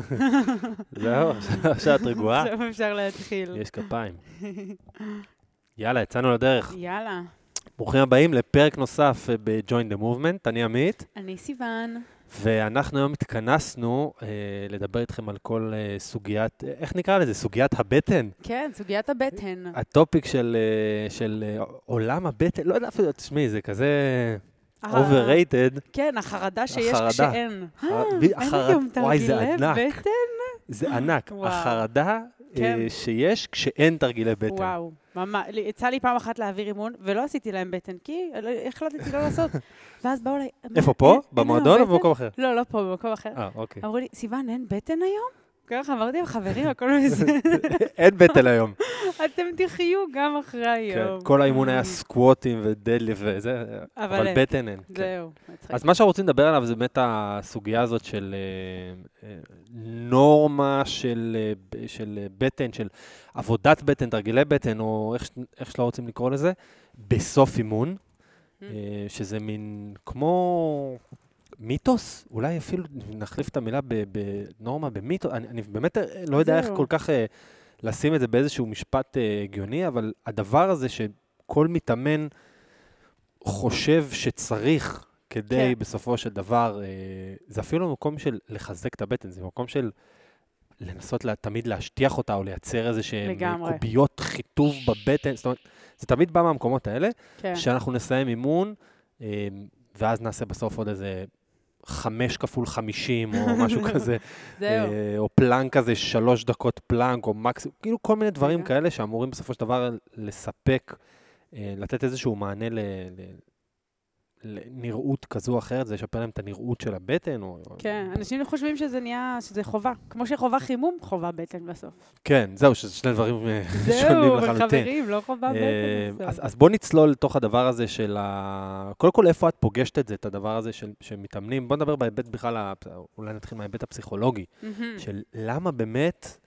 זהו, עכשיו את רגועה? עכשיו אפשר להתחיל. יש כפיים. יאללה, יצאנו לדרך. יאללה. ברוכים הבאים לפרק נוסף ב-Join the Movement, אני עמית, אני סיוון. ואנחנו היום התכנסנו אה, לדבר איתכם על כל אה, סוגיית, אה, איך נקרא לזה? סוגיית הבטן. כן, סוגיית הבטן. הטופיק של, אה, של אה, עולם הבטן, לא יודע אפילו, תשמעי, זה כזה overrated. כן, החרדה שיש החרדה. כשאין. אה, אין זה תרגילי ענק. בטן? זה ענק. החרדה אה, כן. שיש כשאין תרגילי בטן. וואו, ממש. יצא לי פעם אחת להעביר אימון, ולא עשיתי להם בטן, כי לא- החלטתי לא לעשות. ואז באו אליי, "מה, איפה, פה? במועדון או בטן?" במקום אחר? לא, לא פה, במקום אחר. אה, אוקיי. אמרו לי, סיוון, אין בטן היום? ככה אמרתי להם, חברים, הכל בסדר. אין בטן היום. אתם תחיו גם אחרי כן, היום. כל האימון היה סקווטים ודדליפט וזה, אבל. בטן אין. כן. זהו, מצחיק. אז מה שאנחנו רוצים לדבר עליו זה באמת הסוגיה הזאת של אה, אה, נורמה של, אה, בטן, של עבודת בטן, תרגילי בטן, או איך, שלא רוצים לקרוא לזה, בסוף אימון, Mm. אה, שזה מין כמו מיתוס, אולי אפילו נחליף את המילה בנורמה במיתוס, אני, אני באמת לא יודע איך זהו. כל כך לשים את זה באיזשהו משפט אה, הגיוני, אבל הדבר הזה שכל מתאמן חושב שצריך כדי כן. בסופו של דבר, אה, זה אפילו מקום של לחזק את הבטן, זה מקום של לנסות לה, תמיד להשטיח אותה או לייצר איזה שהן לגמרי. קוביות חיטוב בבטן, זאת אומרת, זה תמיד בא מהמקומות האלה, כן. שאנחנו נסיים אימון, אה, ואז נעשה בסוף עוד איזה חמש כפול חמישים, או משהו כזה, זהו. אה, או פלנק כזה, שלוש דקות פלנק, או מקסימום, כאילו כל מיני דברים. כאלה שאמורים בסופו של דבר לספק, אה, לתת איזשהו מענה לנראות כזו או אחרת, זה ישפר להם את הנראות של הבטן, או... כן, אנשים חושבים שזה נהיה, שזה חובה. כמו שחובה חימום, חובה בטן בסוף. כן, זהו, שזה שני דברים אה, שונים זהו, לחלוטין. חברים, לא חובה אה, בטן אז, בסוף. אז בוא נצלול לתוך הדבר הזה של ה... קודם כל, איפה את פוגשת את זה, את הדבר הזה של, שמתאמנים? בוא נדבר בהיבט בכלל, אולי נתחיל מההיבט הפסיכולוגי. של למה באמת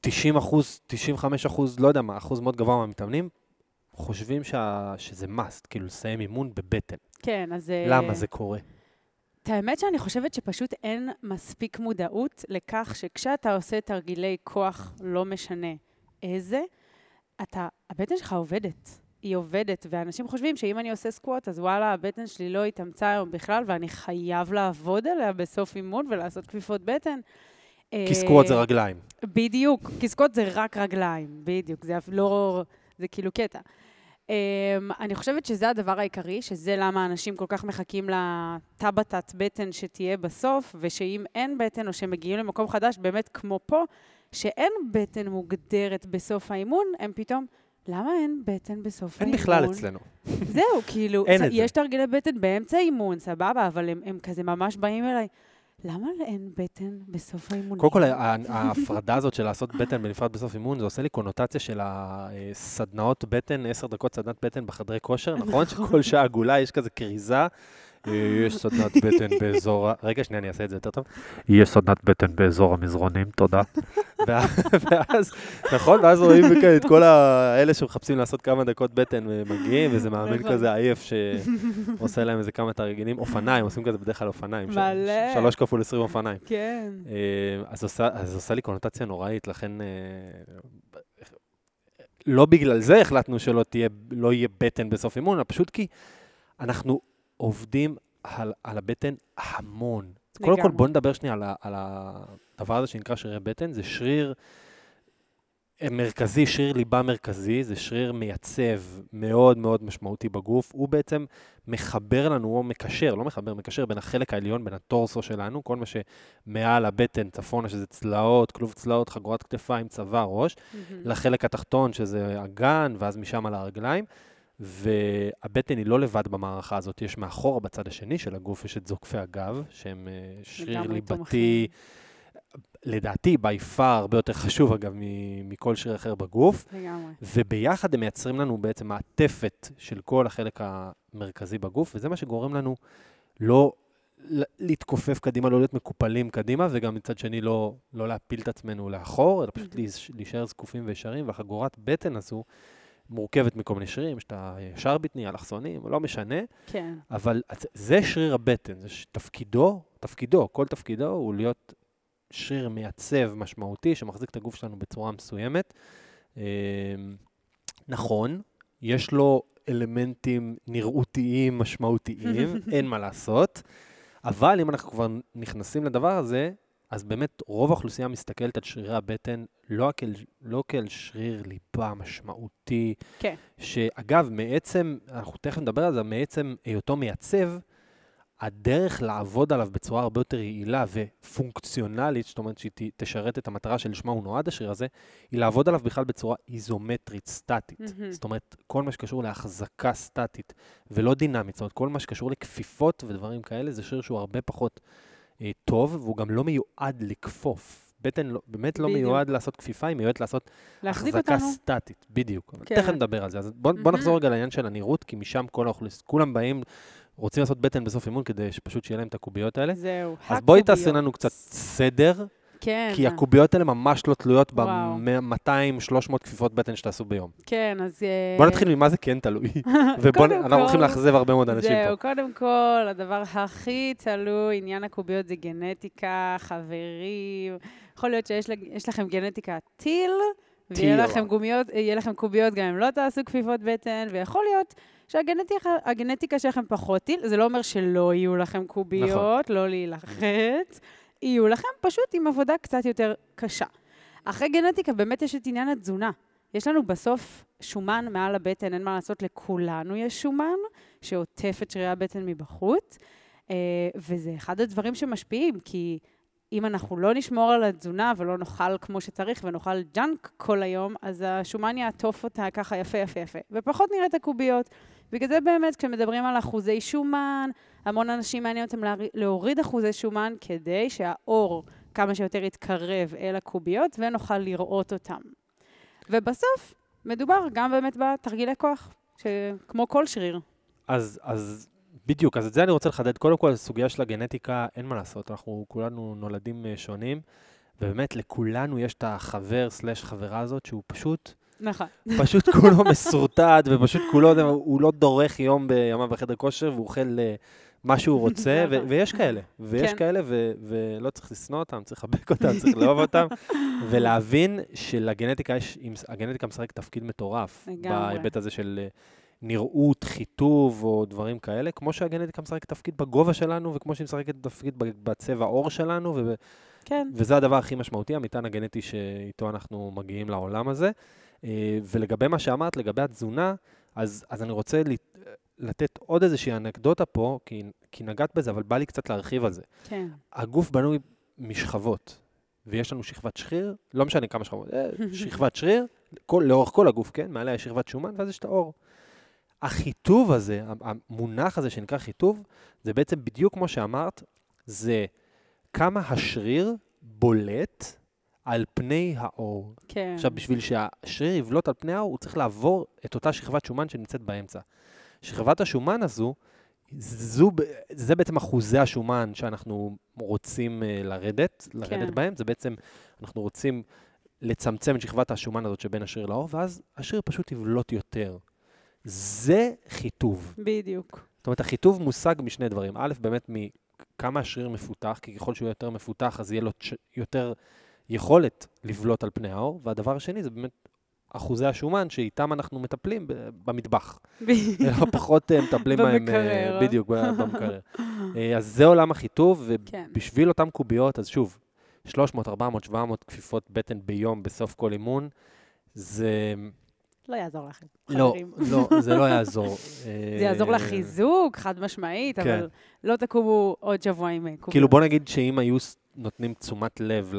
90 אחוז, 95 אחוז, לא יודע מה, אחוז מאוד גבוה מהמתאמנים, חושבים שה... שזה must, כאילו לסיים אימון בבטן. כן, אז... אה, למה זה קורה? את האמת שאני חושבת שפשוט אין מספיק מודעות לכך שכשאתה עושה תרגילי כוח, לא משנה איזה, אתה, הבטן שלך עובדת. היא עובדת, ואנשים חושבים שאם אני עושה סקווט, אז וואלה, הבטן שלי לא התאמצה היום בכלל, ואני חייב לעבוד עליה בסוף אימון ולעשות כפיפות בטן. כי סקווט זה רגליים. בדיוק, כי סקווט זה רק רגליים, בדיוק, זה לא, זה כאילו קטע. Um, אני חושבת שזה הדבר העיקרי, שזה למה אנשים כל כך מחכים לטבתת בטן שתהיה בסוף, ושאם אין בטן או שמגיעים למקום חדש, באמת כמו פה, שאין בטן מוגדרת בסוף האימון, הם פתאום, למה אין בטן בסוף אין האימון? בכלל אצלנו. זהו, כאילו, אין את זה. יש תרגילי בטן באמצע האימון, סבבה, אבל הם, הם כזה ממש באים אליי, למה אין בטן בסוף האימון? קודם כל, ההפרדה הזאת של לעשות בטן בנפרד בסוף אימון, זה עושה לי קונוטציה של הסדנאות בטן, עשר דקות סדנת בטן בחדרי כושר, נכון? שכל שעה עגולה יש כזה כריזה. אה, יש סדנת בטן באזור ה... רגע, שנייה, אני אעשה את זה יותר טוב. יש סדנת בטן באזור המזרונים, תודה. ואז, נכון? ואז רואים את כל האלה שמחפשים לעשות כמה דקות בטן אה, מגיעים, ואיזה מאמן נכון. כזה עייף שעושה להם איזה כמה תרגילים. אופניים, עושים כזה בדרך כלל אופניים. מלא. שלוש כפול עשרים אופניים. כן. אה, אז עושה, אז עושה לי קונוטציה נוראית, לכן אה, לא בגלל זה החלטנו שלא תהיה, לא יהיה בטן בסוף אימון, אלא פשוט כי אנחנו עובדים על, על הבטן המון. אז קודם כל לגמרי. בואו נדבר שנייה על, ה- על הדבר הזה שנקרא שרירי בטן, זה שריר אה, מרכזי, שריר ליבה מרכזי, זה שריר מייצב מאוד מאוד משמעותי בגוף, הוא בעצם מחבר לנו, או מקשר, לא מחבר, מקשר בין החלק העליון, בין הטורסו שלנו, כל מה שמעל הבטן, צפונה, שזה צלעות, כלוב צלעות, חגורת כתפיים, צוואר, ראש, לחלק התחתון, שזה הגן, ואז משם על הרגליים. והבטן היא לא לבד במערכה הזאת, יש מאחורה בצד השני של הגוף, יש את זוקפי הגב, שהם אה, שריר ליבתי. לדעתי, by far, הרבה יותר חשוב, אגב, מכל שריר אחר בגוף. לגמרי. וביחד הם מייצרים לנו בעצם מעטפת של כל החלק המרכזי בגוף, וזה מה שגורם לנו לא להתכופף קדימה, לא להיות מקופלים קדימה, וגם מצד שני לא, לא להפיל את עצמנו לאחור, אלא פשוט להישאר זקופים וישרים, והחגורת בטן הזו מורכבת מכל מיני שרירים, יש את הישר בטני, אלכסונים, לא משנה, כן. אבל זה- שריר הבטן, זה תפקידו, תפקידו, כל תפקידו הוא להיות שריר מייצב משמעותי שמחזיק את הגוף שלנו בצורה מסוימת. אה, נכון, יש לו אלמנטים נראותיים משמעותיים, אין מה לעשות, אבל אם אנחנו כבר נכנסים לדבר הזה, אז באמת רוב האוכלוסייה מסתכלת על שרירי הבטן לא כאל, לא כאל שריר ליבה משמעותי, כן. שאגב, מעצם, אנחנו תכף נדבר על זה, מעצם היותו מייצב, הדרך לעבוד עליו בצורה הרבה יותר יעילה ופונקציונלית, זאת אומרת שהיא תשרת את המטרה שלשמה הוא נועד, השריר הזה, היא לעבוד עליו בכלל בצורה איזומטרית, סטטית. מהמם. זאת אומרת, כל מה שקשור להחזקה סטטית ולא דינמית, זאת אומרת, כל מה שקשור לכפיפות ודברים כאלה, זה שריר שהוא הרבה פחות טוב, והוא גם לא מיועד לכפוף. בטן לא, באמת לא בדיוק. מיועד לעשות כפיפה, היא מיועדת לעשות החזקה אותנו. סטטית, בדיוק. כן. תכף נדבר על זה. אז בוא, בוא מהמם. נחזור רגע לעניין של הנראות, כי משם כל האוכלוסייה, כולם באים, רוצים לעשות בטן בסוף אימון כדי שפשוט שיהיה להם את הקוביות האלה. זהו, אז בואי תעשי הקוביות. לנו קצת סדר, כן, כי הקוביות האלה ממש לא תלויות וואו. ב-200-300 כפיפות בטן שתעשו ביום. כן, אז... אה, בוא נתחיל ממה זה כן תלוי. ובואו, קודם אנחנו הולכים לאכזב הרבה מאוד אנשים פה. זהו, קודם כל, הדבר הכי תלוי, עניין הקוביות זה גנטיקה, חברים. יכול להיות שיש לכם גנטיקה טיל, ויהיה. לכם, גומיות, לכם קוביות גם אם לא תעשו כפיפות בטן, ויכול להיות שהגנטיקה הגנטיקה שלכם פחות טיל, זה לא אומר שלא יהיו לכם קוביות, לא להילחץ, יהיו לכם פשוט עם עבודה קצת יותר קשה. אחרי גנטיקה באמת יש את עניין התזונה. יש לנו בסוף שומן מעל הבטן, אין מה לעשות, לכולנו יש שומן שעוטף את שרירי הבטן מבחוץ, אה, וזה אחד הדברים שמשפיעים, כי אם אנחנו לא נשמור על התזונה ולא נאכל כמו שצריך ונאכל ג'אנק כל היום, אז השומן יעטוף אותה ככה יפה יפה יפה, ופחות נראה את הקוביות. בגלל זה באמת, כשמדברים על אחוזי שומן, המון אנשים מעניין אותם להוריד אחוזי שומן כדי שהאור כמה שיותר יתקרב אל הקוביות ונוכל לראות אותם. ובסוף, מדובר גם באמת בתרגילי כוח, שכמו כל שריר. אז, אז בדיוק, אז את זה אני רוצה לחדד. קודם כל, הסוגיה של הגנטיקה, אין מה לעשות, אנחנו כולנו נולדים אה, שונים, ובאמת לכולנו יש את החבר סלש חברה הזאת, שהוא פשוט, נכון. פשוט כולו מסורטט, ופשוט כולו, הוא לא דורך יום בימיו בחדר כושר, והוא אוכל אה, מה שהוא רוצה, ו-. ויש כאלה, ויש כן. כאלה, ו- ולא צריך לשנוא אותם, צריך לחבק אותם, צריך לאהוב אותם, ולהבין שלגנטיקה יש, הגנטיקה משחקת תפקיד מטורף. בהיבט הזה של אה, נראות, חיטוב או דברים כאלה, כמו שהגנטיקה משחקת תפקיד בגובה שלנו, וכמו שהיא משחקת תפקיד בצבע עור שלנו, ו- כן. וזה הדבר הכי משמעותי, המטען הגנטי שאיתו אנחנו מגיעים לעולם הזה. אה, ולגבי מה שאמרת, לגבי התזונה, אז, אז אני רוצה לת- לתת עוד איזושהי אנקדוטה פה, כי, כי נגעת בזה, אבל בא לי קצת להרחיב על זה. כן. הגוף בנוי משכבות, ויש לנו שכבת שריר, לא משנה כמה שכבות, אה, שכבת שריר, כל, לאורך כל הגוף, כן? מעליה יש שכבת שומן, ואז יש את האור. החיטוב הזה, המונח הזה שנקרא חיטוב, זה בעצם בדיוק כמו שאמרת, זה כמה השריר בולט על פני האור. כן. עכשיו, בשביל שהשריר יבלוט על פני האור, הוא צריך לעבור את אותה שכבת שומן שנמצאת באמצע. שכבת השומן הזו, זו, זה בעצם אחוזי השומן שאנחנו רוצים uh, לרדת, לרדת כן. בהם. זה בעצם, אנחנו רוצים לצמצם את שכבת השומן הזאת שבין השריר לאור, ואז השריר פשוט יבלוט יותר. זה חיטוב. בדיוק. זאת אומרת, החיטוב מושג משני דברים. א', באמת מכמה השריר מפותח, כי ככל שהוא יותר מפותח, אז יהיה לו יותר יכולת לבלוט על פני האור. והדבר השני זה באמת אחוזי השומן, שאיתם אנחנו מטפלים במטבח. אלא פחות אה, מטפלים בהם... אה, במקרר. בדיוק, במקרר. אה, אז זה עולם החיטוב, כן. ובשביל אותן קוביות, אז שוב, 300, 400, 700 כפיפות בטן ביום בסוף כל אימון, זה... לא יעזור לכם, לא, חברים. לא, זה לא יעזור. זה יעזור לחיזוק, חד משמעית, כן. אבל לא תקומו עוד שבוע עם קוביות. כאילו, בוא נגיד שאם היו נותנים תשומת לב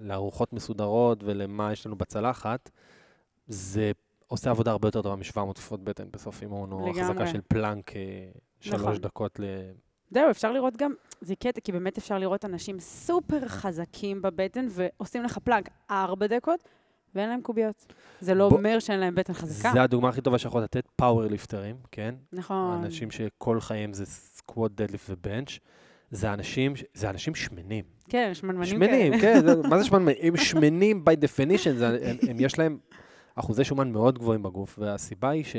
לארוחות מסודרות ולמה יש לנו בצלחת, זה עושה עבודה הרבה יותר טובה מ-700 כפיפות בטן בסוף אימון, או. החזקה של plank אה, שלוש נכון. דקות ל... זהו, אפשר לראות גם, זה קטע, כי באמת אפשר לראות אנשים סופר חזקים בבטן ועושים לך plank ארבע דקות, ואין להם קוביות. זה לא בוא- אומר שאין להם בטן חזקה. זה הדוגמה הכי טובה שיכול לתת, פאוור ליפטרים, כן? נכון. אנשים שכל חייהם זה squat, deadlift ו bench, זה אנשים, זה אנשים שמנים. כן, שמנמנים שמנים. כן, מה זה שמנים? הם שמנים by definition, זה, הם, הם, יש להם אחוזי שומן מאוד גבוהים בגוף, והסיבה היא ש...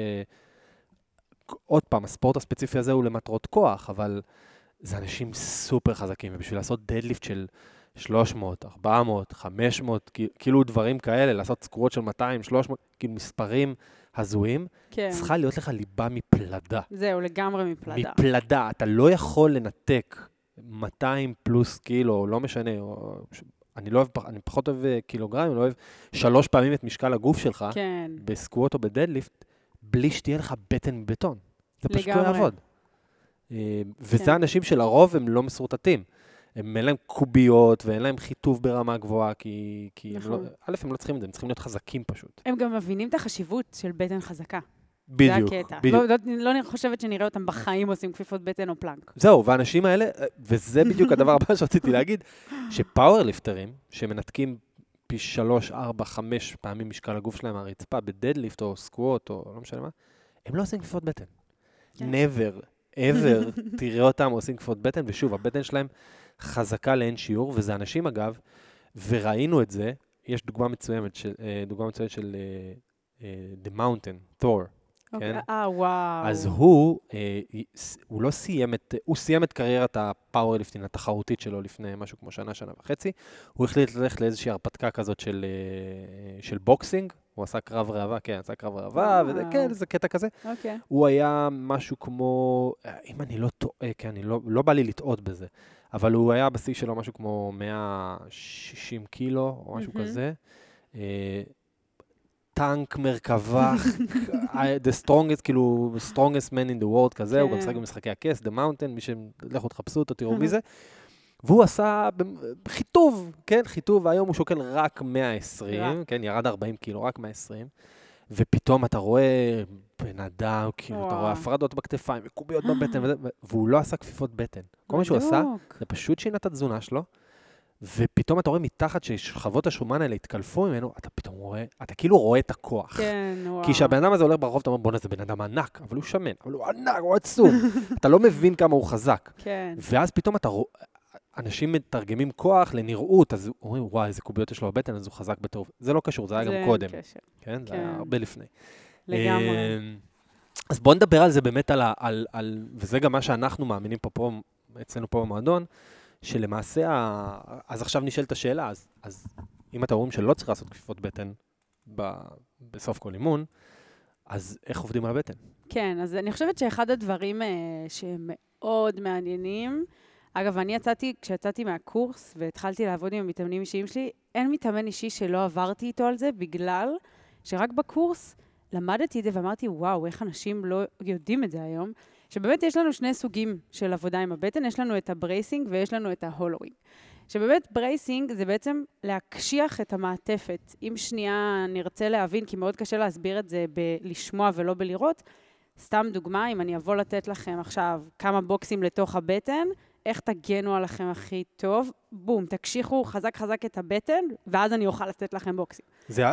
עוד פעם, הספורט הספציפי הזה הוא למטרות כוח, אבל זה אנשים סופר חזקים, ובשביל לעשות דדליפט של 300, 400, 500, כאילו דברים כאלה, לעשות סקורות של 200, 300, כאילו מספרים הזויים, כן. צריכה להיות לך ליבה מפלדה. זהו, לגמרי מפלדה. מפלדה. אתה לא יכול לנתק 200 פלוס קילו, לא משנה, או, אני לא אוהב, אני פחות אוהב אה, קילוגרמים, אני לא אוהב שלוש פעמים את משקל הגוף שלך, כן. בסקווט או בדדליפט, בלי שתהיה לך בטן מבטון. זה פשוט לא. יעבוד. אה, וזה כן. אנשים שלרוב הם לא מסורטטים. הם אין להם קוביות ואין להם חיטוב ברמה גבוהה, כי, כי הם נכון. לא, א', הם לא צריכים את זה, הם צריכים להיות חזקים פשוט. הם גם מבינים את החשיבות של בטן חזקה. בדיוק, זה הקטע. בדיוק. לא, לא, לא חושבת שנראה אותם בחיים עושים כפיפות בטן או פלנק. זהו, והאנשים האלה, וזה בדיוק הדבר הבא שרציתי להגיד, שפאוורליפטרים, שמנתקים פי שלוש, ארבע, חמש פעמים משקל הגוף שלהם מהרצפה, בדדליפט או סקווט או לא משנה מה, הם לא עושים כפיפות בטן. כן. never, ever תראה אותם עושים כפיפות בטן, ושוב, הבטן שלהם חזקה לאין שיעור, וזה אנשים אגב, וראינו את זה, יש דוגמה מצוינת של, אה, דוגמה מצוינת של אה, אה, The Mountain, Thor. אוקיי, כן. אה, וואו. אז הוא, אה, הוא לא סיים את, הוא סיים את קריירת ה powerlifting התחרותית שלו לפני משהו כמו שנה, שנה וחצי. הוא החליט ללכת לאיזושהי הרפתקה כזאת של, אה, של boxing. הוא עשה קרב ראווה, כן, עשה קרב ראווה, וזה. כן, זה קטע כזה. אוקיי. הוא היה משהו כמו, אה, אם אני לא טועה, כן, אני לא, לא בא לי לטעות בזה, אבל הוא היה בשיא שלו משהו כמו 160 קילו, או משהו מהמם. כזה. אה, טנק, מרכבה, the strongest, כאילו, strongest man in the world כזה, הוא גם כן. משחק במשחקי הכס, The Mountain, מי ש... לכו תחפשו אותו, תראו מי זה. והוא עשה חיטוב, כן, חיטוב, והיום הוא שוקל רק 120, רק. כן, ירד 40 קילו, רק 120. ופתאום אתה רואה בן אדם, כאילו, אתה רואה. הפרדות בכתפיים, וקוביות בבטן, והוא לא עשה כפיפות בטן. כל מה שהוא עשה. זה פשוט שינה את התזונה שלו, ופתאום אתה רואה מתחת ששכבות השומן האלה התקלפו ממנו, אתה פתאום רואה, אתה כאילו רואה את הכוח. כן, וואו. כי כשהבן אדם הזה הולך ברחוב, אתה אומר, בואנה, זה בן אדם ענק, אבל הוא שמן, אבל הוא ענק, הוא עצום. אתה לא מבין כמה הוא חזק. כן. ואז פתאום אתה רואה, אנשים מתרגמים כוח לנראות, אז אומרים, וואי, איזה קוביות יש לו בבטן, אז הוא חזק בטוב. זה לא קשור, זה היה זה גם קודם, קשר. כן? זה כן. היה הרבה לפני. לגמרי. אמ, אז בואו נדבר על זה באמת, על, על, על, וזה גם מה שאנחנו מאמינים פה, פה אצלנו פה במועדון, שלמעשה, ה, אז עכשיו נשאלת השאלה, אז, אז אם אתם אומרים שלא צריך לעשות כפיפות בטן ב, בסוף כל אימון, אז איך עובדים על הבטן? כן, אז אני חושבת שאחד הדברים אה, שהם מאוד מעניינים, אגב, אני יצאתי, כשיצאתי מהקורס והתחלתי לעבוד עם המתאמנים אישיים שלי, אין מתאמן אישי שלא עברתי איתו על זה, בגלל שרק בקורס למדתי את זה ואמרתי, וואו, איך אנשים לא יודעים את זה היום, שבאמת יש לנו שני סוגים של עבודה עם הבטן, יש לנו את ה bracing ויש לנו את ה hollowing. שבאמת bracing זה בעצם להקשיח את המעטפת. אם שנייה נרצה להבין, כי מאוד קשה להסביר את זה בלשמוע ולא בלראות, סתם דוגמה, אם אני אבוא לתת לכם עכשיו כמה בוקסים לתוך הבטן, איך תגנו עליכם הכי טוב? בום, תקשיחו חזק חזק את הבטן, ואז אני אוכל לתת לכם בוקסים. זה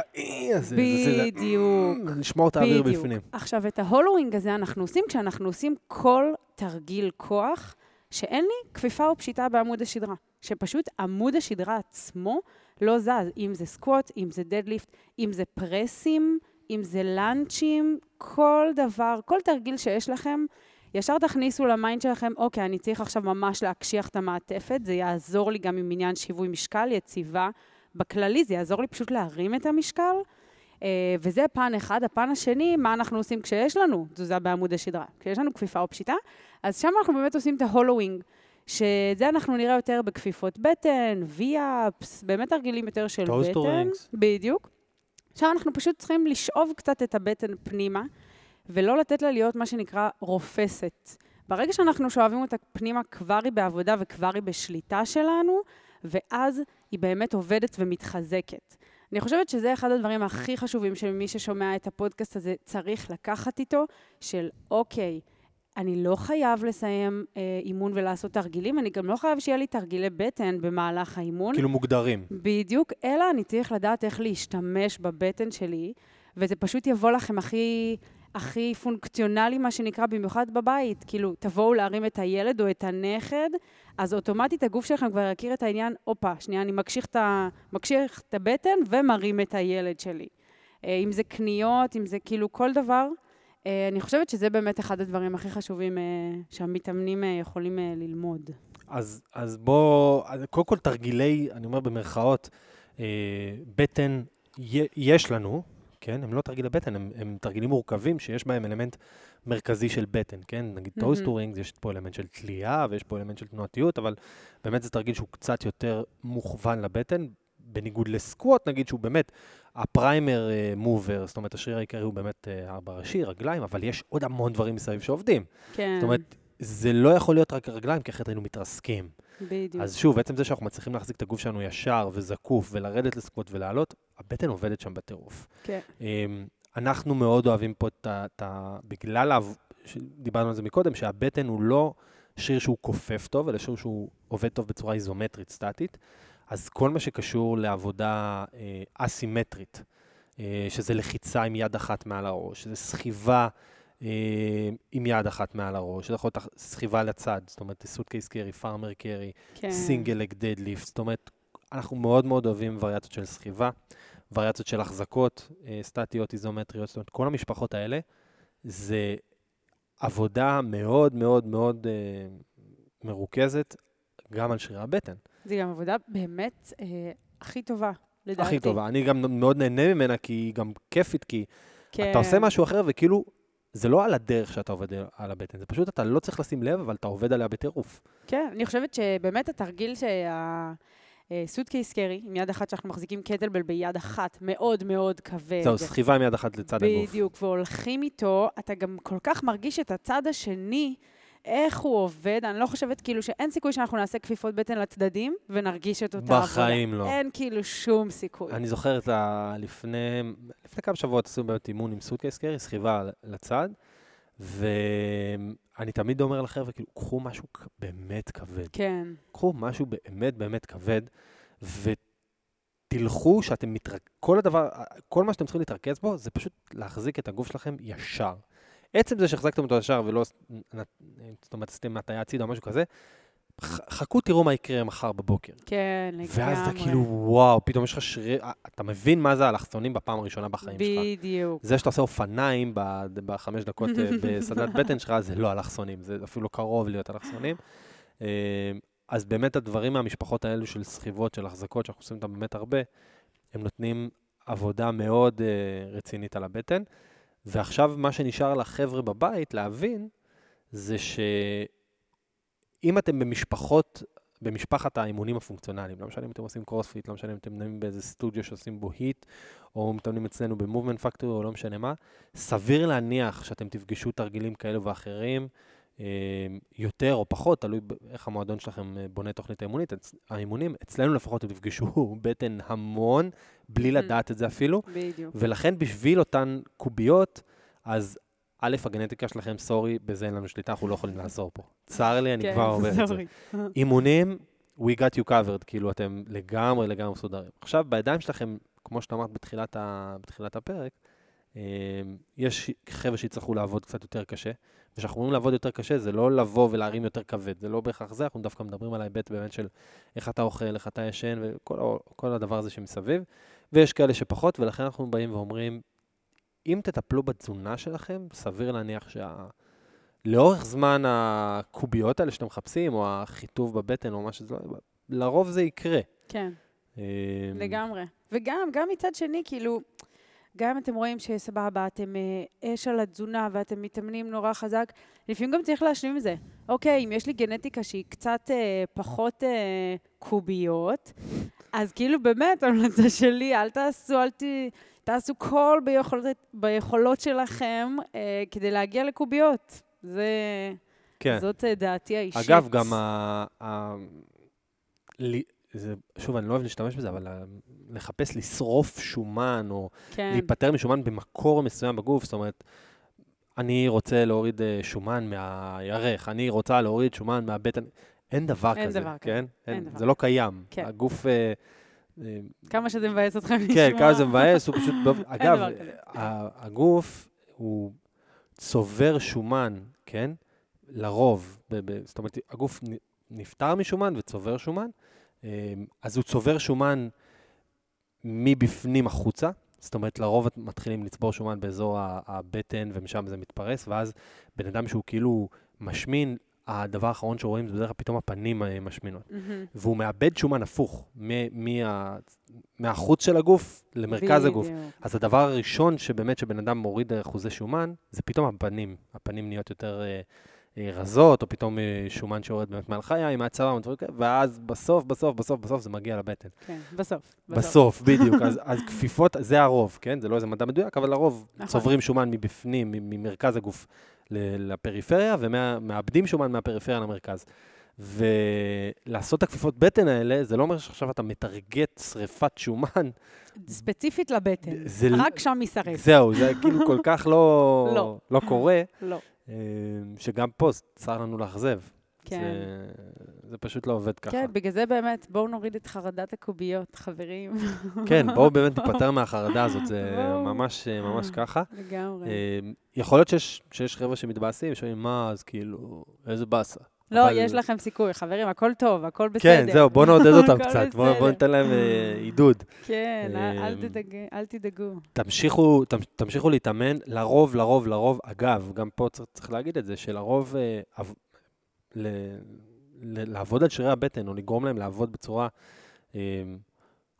זה- זה- בדיוק. לשמור את האוויר. בפנים. עכשיו, את ה hollowing הזה אנחנו עושים כשאנחנו עושים כל תרגיל כוח, שאין לי כפיפה או פשיטה בעמוד השדרה. שפשוט עמוד השדרה עצמו לא זז, אם זה squat, אם זה deadlift, אם זה פרסים, אם זה לאנצ'ים, כל דבר, כל תרגיל שיש לכם, ישר תכניסו ל mind שלכם, אוקיי, אני צריך עכשיו ממש להקשיח את המעטפת, זה יעזור לי גם עם עניין שיווי משקל, יציבה. בכללי זה יעזור לי פשוט להרים את המשקל. אה, וזה פן אחד. הפן השני, מה אנחנו עושים כשיש לנו תזוזה בעמוד השדרה. כשיש לנו כפיפה או פשיטה, אז שם אנחנו באמת עושים את ה hollowing, שזה אנחנו נראה יותר בכפיפות בטן, V-ups, באמת תרגילים יותר של בטן. rings. בדיוק. עכשיו אנחנו פשוט צריכים לשאוב קצת את הבטן פנימה, ולא לתת לה להיות מה שנקרא רופסת. ברגע שאנחנו שואבים אותה פנימה, כבר היא בעבודה וכבר היא בשליטה שלנו, ואז היא באמת עובדת ומתחזקת. אני חושבת שזה אחד הדברים הכי חשובים שמי ששומע את הפודקאסט הזה צריך לקחת איתו, של אוקיי, אני לא חייב לסיים אה, אימון ולעשות תרגילים, אני גם לא חייב שיהיה לי תרגילי בטן במהלך האימון. כאילו מוגדרים. בדיוק, אלא אני צריך לדעת איך להשתמש בבטן שלי, וזה פשוט יבוא לכם הכי, הכי פונקציונלי, מה שנקרא, במיוחד בבית. כאילו, תבואו להרים את הילד או את הנכד, אז אוטומטית הגוף שלכם כבר יכיר את העניין, הופה, שנייה, אני מקשיח את, ה, מקשיח את הבטן ומרים את הילד שלי. אה, אם זה קניות, אם זה כאילו כל דבר. אה, אני חושבת שזה באמת אחד הדברים הכי חשובים אה, שהמתאמנים יכולים ללמוד. אז, אז בוא, קודם כל תרגילי, אני אומר במרכאות, בטן יש לנו, כן? הם לא תרגילי בטן, הם, הם תרגילים מורכבים שיש בהם אלמנט מרכזי של בטן, כן? נגיד מהמם. toes to ring, יש פה אלמנט של תלייה ויש פה אלמנט של תנועתיות, אבל באמת זה תרגיל שהוא קצת יותר מוכוון לבטן, בניגוד ל squat, נגיד שהוא באמת ה prime mover, זאת אומרת, השריר העיקרי הוא באמת אה, ארבע ראשי, רגליים, אבל יש עוד המון דברים מסביב שעובדים. כן, זאת אומרת, זה לא יכול להיות רק רגליים, כי אחרת היינו מתרסקים. בדיוק. אז שוב, עצם זה שאנחנו מצליחים להחזיק את הגוף שלנו ישר וזקוף ולרדת לסקווט ולעלות, הבטן עובדת שם בטירוף. כן. אמ, אנחנו מאוד אוהבים פה את ה... את ה בגלל, דיברנו על זה מקודם, שהבטן הוא לא שריר שהוא כופף טוב, אלא שריר שהוא עובד טוב בצורה איזומטרית, סטטית. אז כל מה שקשור לעבודה אה, אסימטרית, אה, שזה לחיצה עם יד אחת מעל הראש, שזה סחיבה אה, עם יד אחת מעל הראש, שזה יכול להיות סחיבה לצד, זאת אומרת, suitcase carry, farmer carry. single leg deadlift, זאת אומרת, אנחנו מאוד מאוד אוהבים וריאציות של סחיבה, וריאציות של החזקות, אה, סטטיות, איזומטריות, זאת אומרת, כל המשפחות האלה, זה עבודה מאוד מאוד מאוד אה, מרוכזת גם על שרירי הבטן. זה גם עבודה באמת אה, הכי טובה, לדעתי. הכי טובה. אני גם מאוד נהנה ממנה, כי היא גם כיפית, כי כן. אתה עושה משהו אחר, וכאילו, זה לא על הדרך שאתה עובד על הבטן, זה פשוט, אתה לא צריך לשים לב, אבל אתה עובד עליה בטירוף. כן, אני חושבת שבאמת התרגיל שה... סוטקייס קרי, עם יד אחת שאנחנו מחזיקים קטלבל ביד אחת, מאוד מאוד כבד. זהו, סחיבה עם יד אחת לצד הגוף. בדיוק, והולכים איתו, אתה גם כל כך מרגיש את הצד השני, איך הוא עובד. אני לא חושבת כאילו שאין סיכוי שאנחנו נעשה כפיפות בטן לצדדים ונרגיש את אותה עבודה. בחיים לא. אין כאילו שום סיכוי. אני זוכר את ה... לפני, לפני כמה שבועות עשינו באמת אימון עם סוטקייס קרי, סחיבה לצד, ואני תמיד אומר לחבר'ה, כאילו, קחו משהו באמת כבד. כן, קחו משהו באמת באמת כבד, ותלכו שאתם מתרכ... כל הדבר, כל מה שאתם צריכים להתרכז בו, זה פשוט להחזיק את הגוף שלכם ישר. עצם זה שהחזקתם אותו ישר ולא, זאת אומרת, עשיתם הטעיה הצידה או משהו כזה, חכו תראו מה יקרה מחר בבוקר. כן, לגמרי. ואז אתה כאילו, וואו, פתאום יש לך שריר, אתה מבין מה זה האלכסונים בפעם הראשונה בחיים שלך. בדיוק. זה שאתה עושה אופניים בחמש דקות אה, בסדנת בטן שלך, זה לא אלכסונים, זה אפילו קרוב להיות אלכסונים. אה, אז באמת הדברים מהמשפחות האלו של סחיבות, של החזקות, שאנחנו עושים אותם באמת הרבה, הם נותנים עבודה מאוד אה, רצינית על הבטן. ועכשיו מה שנשאר לחבר'ה בבית להבין, זה שאם אתם במשפחות, במשפחת האימונים הפונקציונליים, לא משנה אם אתם עושים קרוספיט, לא משנה אם אתם מתאמנים באיזה סטודיו שעושים בו היט, או מתאמנים אצלנו במובמנט פקטורי, או לא משנה מה, סביר להניח שאתם תפגשו תרגילים כאלו ואחרים, אה, יותר או פחות, תלוי איך המועדון שלכם אה, בונה תוכנית האימונית, האימונים. אצלנו לפחות אתם תפגשו בטן המון, בלי Mhm. לדעת את זה אפילו. בדיוק. ולכן בשביל אותן קוביות, אז א', הגנטיקה שלכם, סורי, בזה אין לנו שליטה, אנחנו לא יכולים לעזור פה. צר לי, אני כן, כבר אומר את זה. אימונים, we got you covered, כאילו, אתם לגמרי לגמרי מסודרים. עכשיו, בידיים שלכם, כמו שאתה אמרת בתחילת, ה... בתחילת הפרק, אה, יש חבר'ה שיצטרכו לעבוד קצת יותר קשה. וכשאנחנו אומרים לעבוד יותר קשה, זה לא לבוא ולהרים יותר כבד, זה לא בהכרח זה, אנחנו דווקא מדברים על ההיבט באמת של איך אתה אוכל, איך אתה ישן, וכל הדבר הזה שמסביב. ויש כאלה שפחות, ולכן אנחנו באים ואומרים, אם תטפלו בתזונה שלכם, סביר להניח שה... לאורך זמן הקוביות האלה שאתם מחפשים, או החיטוב בבטן, או מה שזה לא, לרוב זה יקרה. כן. אה, לגמרי. וגם, גם מצד שני, כאילו, גם אם אתם רואים שסבבה, אתם אה, אש על התזונה ואתם מתאמנים נורא חזק, לפעמים גם צריך להשלים עם זה. אוקיי, אם יש לי גנטיקה שהיא קצת אה, פחות אה, קוביות, אז כאילו באמת, המלצה שלי, אל תעשו, אל ת... תעשו כל ביכולות, ביכולות שלכם אה, כדי להגיע לקוביות. זה... כן. זאת אה, דעתי האישית. אגב, גם ה... ה... לי- זה, שוב, אני לא אוהב להשתמש בזה, אבל ה- לחפש לשרוף שומן, או כן, להיפטר משומן במקור מסוים בגוף, זאת אומרת, אני רוצה להוריד אה, שומן מהירך, אני רוצה להוריד שומן מהבטן, אין דבר אין כזה, דבר כזה, כן? אין דבר זה לא קיים. כן. הגוף... אה, אה, כמה שזה מבאס אתכם לשמוע. כן, כמה זה מבאס, הוא פשוט... אגב, הגוף הוא צובר שומן, כן? לרוב, זאת אומרת, הגוף נפטר משומן וצובר שומן, אה, אז הוא צובר שומן מבפנים החוצה, זאת אומרת, לרוב מתחילים לצבור שומן באזור הבטן, ומשם זה מתפרס, ואז בן אדם שהוא כאילו משמין, הדבר האחרון שרואים זה בדרך כלל פתאום הפנים אה, משמינות. מהמם. והוא מאבד שומן הפוך, מ- מה- מהחוץ של הגוף למרכז הגוף. בדיוק. אז הדבר הראשון שבאמת שבן אדם מוריד אחוזי שומן, זה פתאום הפנים. הפנים נהיות יותר אה, אה, רזות, או פתאום אה, שומן שיורד באמת מעל חיים, מהצבא, ודברים כאלה, ואז בסוף, בסוף, בסוף, בסוף זה מגיע לבטן. כן, בסוף. בסוף, בדיוק. אז, אז כפיפות, זה הרוב, כן? זה לא איזה מדע מדויק, אבל לרוב נכון. צוברים שומן מבפנים, ממרכז הגוף לפריפריה, ומאבדים שומן מהפריפריה למרכז. ולעשות את הכפיפות בטן האלה, זה לא אומר שעכשיו אתה מטרגט שריפת שומן. ספציפית לבטן. זה- רק שם יישרף. זהו, זה כאילו כל כך לא, לא. לא קורה, לא. אה, שגם פה צר לנו לאכזב. כן. זה, זה פשוט לא עובד ככה. כן, בגלל זה באמת, בואו נוריד את חרדת הקוביות, חברים. כן, בואו באמת ניפטר מהחרדה הזאת, זה. ממש, ממש ככה. לגמרי. אה, יכול להיות שיש, שיש חבר'ה שמתבאסים, שאומרים, מה, אז כאילו, איזה באסה. לא, אבל- יש לכם סיכוי, חברים, הכל טוב, הכל בסדר. כן, זהו, בואו נעודד אותם קצת, בואו בוא. ניתן להם אה, עידוד. כן, אל- אמ, תדאג- אל תדאגו. תמשיכו, תמ- תמשיכו להתאמן, לרוב, לרוב, לרוב, אגב, גם פה צריך, צריך להגיד את זה, שלרוב אה, ל, ל, לעבוד על שרירי הבטן, או לגרום להם לעבוד בצורה אה,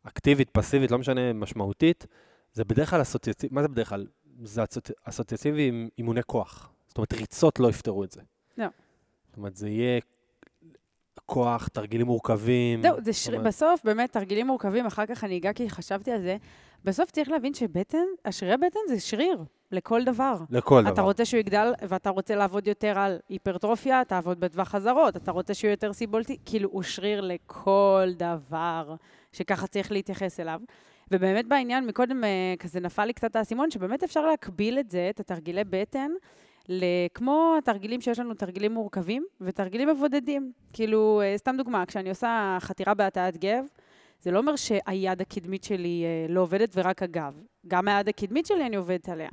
אקטיבית, פסיבית, לא משנה, משמעותית, זה בדרך כלל אסוציאטיבי, מה זה בדרך כלל? זה אסוצ- אסוציאטיבי עם אימוני כוח. זאת אומרת, ריצות לא יפתרו את זה. לא. זאת אומרת, זה יהיה כוח, תרגילים מורכבים. זהו, זה שריר, אומרת, בסוף באמת תרגילים מורכבים, אחר כך אני אגע כי חשבתי על זה. בסוף צריך להבין שבטן, השרירי בטן זה שריר לכל דבר. לכל דבר. אתה רוצה שהוא יגדל ואתה רוצה לעבוד יותר על היפרטרופיה, תעבוד בטווח חזרות. אתה רוצה שהוא יותר סיבולטי, כאילו הוא שריר לכל דבר שככה צריך להתייחס אליו. ובאמת בעניין, מקודם אה, כזה נפל לי קצת האסימון, שבאמת אפשר להקביל את זה, את התרגילי בטן, כמו התרגילים שיש לנו, תרגילים מורכבים ותרגילים מבודדים. כאילו, אה, סתם דוגמה, כשאני עושה חתירה בהטעת גב, זה לא אומר שהיד הקדמית שלי אה, לא עובדת ורק הגב. גם היד הקדמית שלי אני עובדת עליה.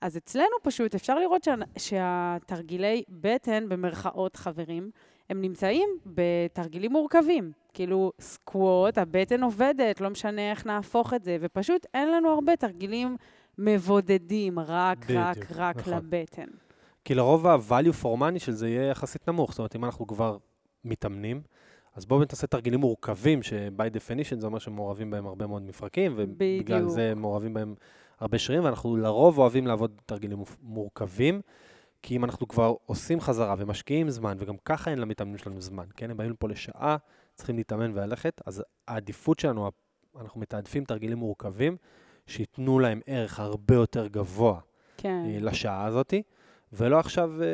אז אצלנו פשוט אפשר לראות שה, שהתרגילי בטן, במרכאות חברים, הם נמצאים בתרגילים מורכבים. כאילו, סקווט, הבטן עובדת, לא משנה איך נהפוך את זה, ופשוט אין לנו הרבה תרגילים מבודדים, רק, בדיוק, רק, רק נכון. לבטן. כי לרוב ה-value for money של זה יהיה יחסית נמוך. זאת אומרת, אם אנחנו כבר מתאמנים, אז בואו באמת נעשה תרגילים מורכבים, ש-by definition זה אומר שמעורבים בהם הרבה מאוד מפרקים, ובגלל בדיוק. זה מעורבים בהם הרבה שרירים, ואנחנו לרוב אוהבים לעבוד תרגילים מורכבים, כי אם אנחנו כבר עושים חזרה ומשקיעים זמן, וגם ככה אין למתאמנים שלנו זמן, כן? הם באים לפה לשעה, צריכים להתאמן וללכת, אז העדיפות שלנו, אנחנו מתעדפים תרגילים מורכבים, שייתנו להם ערך הרבה יותר גבוה כן. אה, לשעה הזאתי, ולא עכשיו, אה,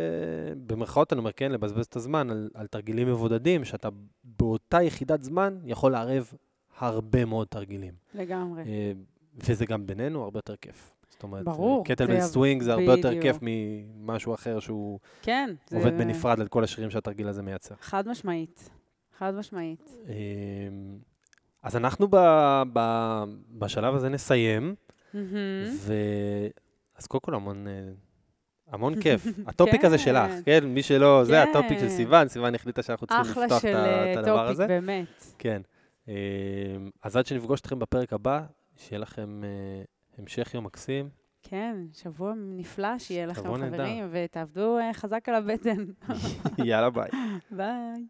במרכאות אני אומר, כן, לבזבז את הזמן על, על תרגילים מבודדים, שאתה באותה יחידת זמן יכול לערב הרבה מאוד תרגילים. לגמרי. אה, וזה גם בינינו הרבה יותר כיף. זאת אומרת, ברור, kettlebell זה- סווינג זה הרבה יותר. כיף ממשהו אחר שהוא כן. זה- עובד בנפרד על כל השרירים שהתרגיל הזה מייצר. חד משמעית. חד משמעית. אה, אז אנחנו ב, ב, בשלב הזה נסיים, מהמם. ו... אז קודם כל המון... אה, המון כיף. ה topic הזה שלך, כן. כן? מי שלא, זה כן. ה topic של סיוון, סיוון החליטה שאנחנו צריכים אחלה לפתוח של את אה, הדבר topic, הזה. באמת. כן. אה, אז עד שנפגוש אתכם בפרק הבא, שיהיה לכם אה, המשך יום מקסים. כן, שבוע נפלא שיהיה לכם. חברים, ותעבדו אה, חזק על הבטן. יאללה ביי. ביי.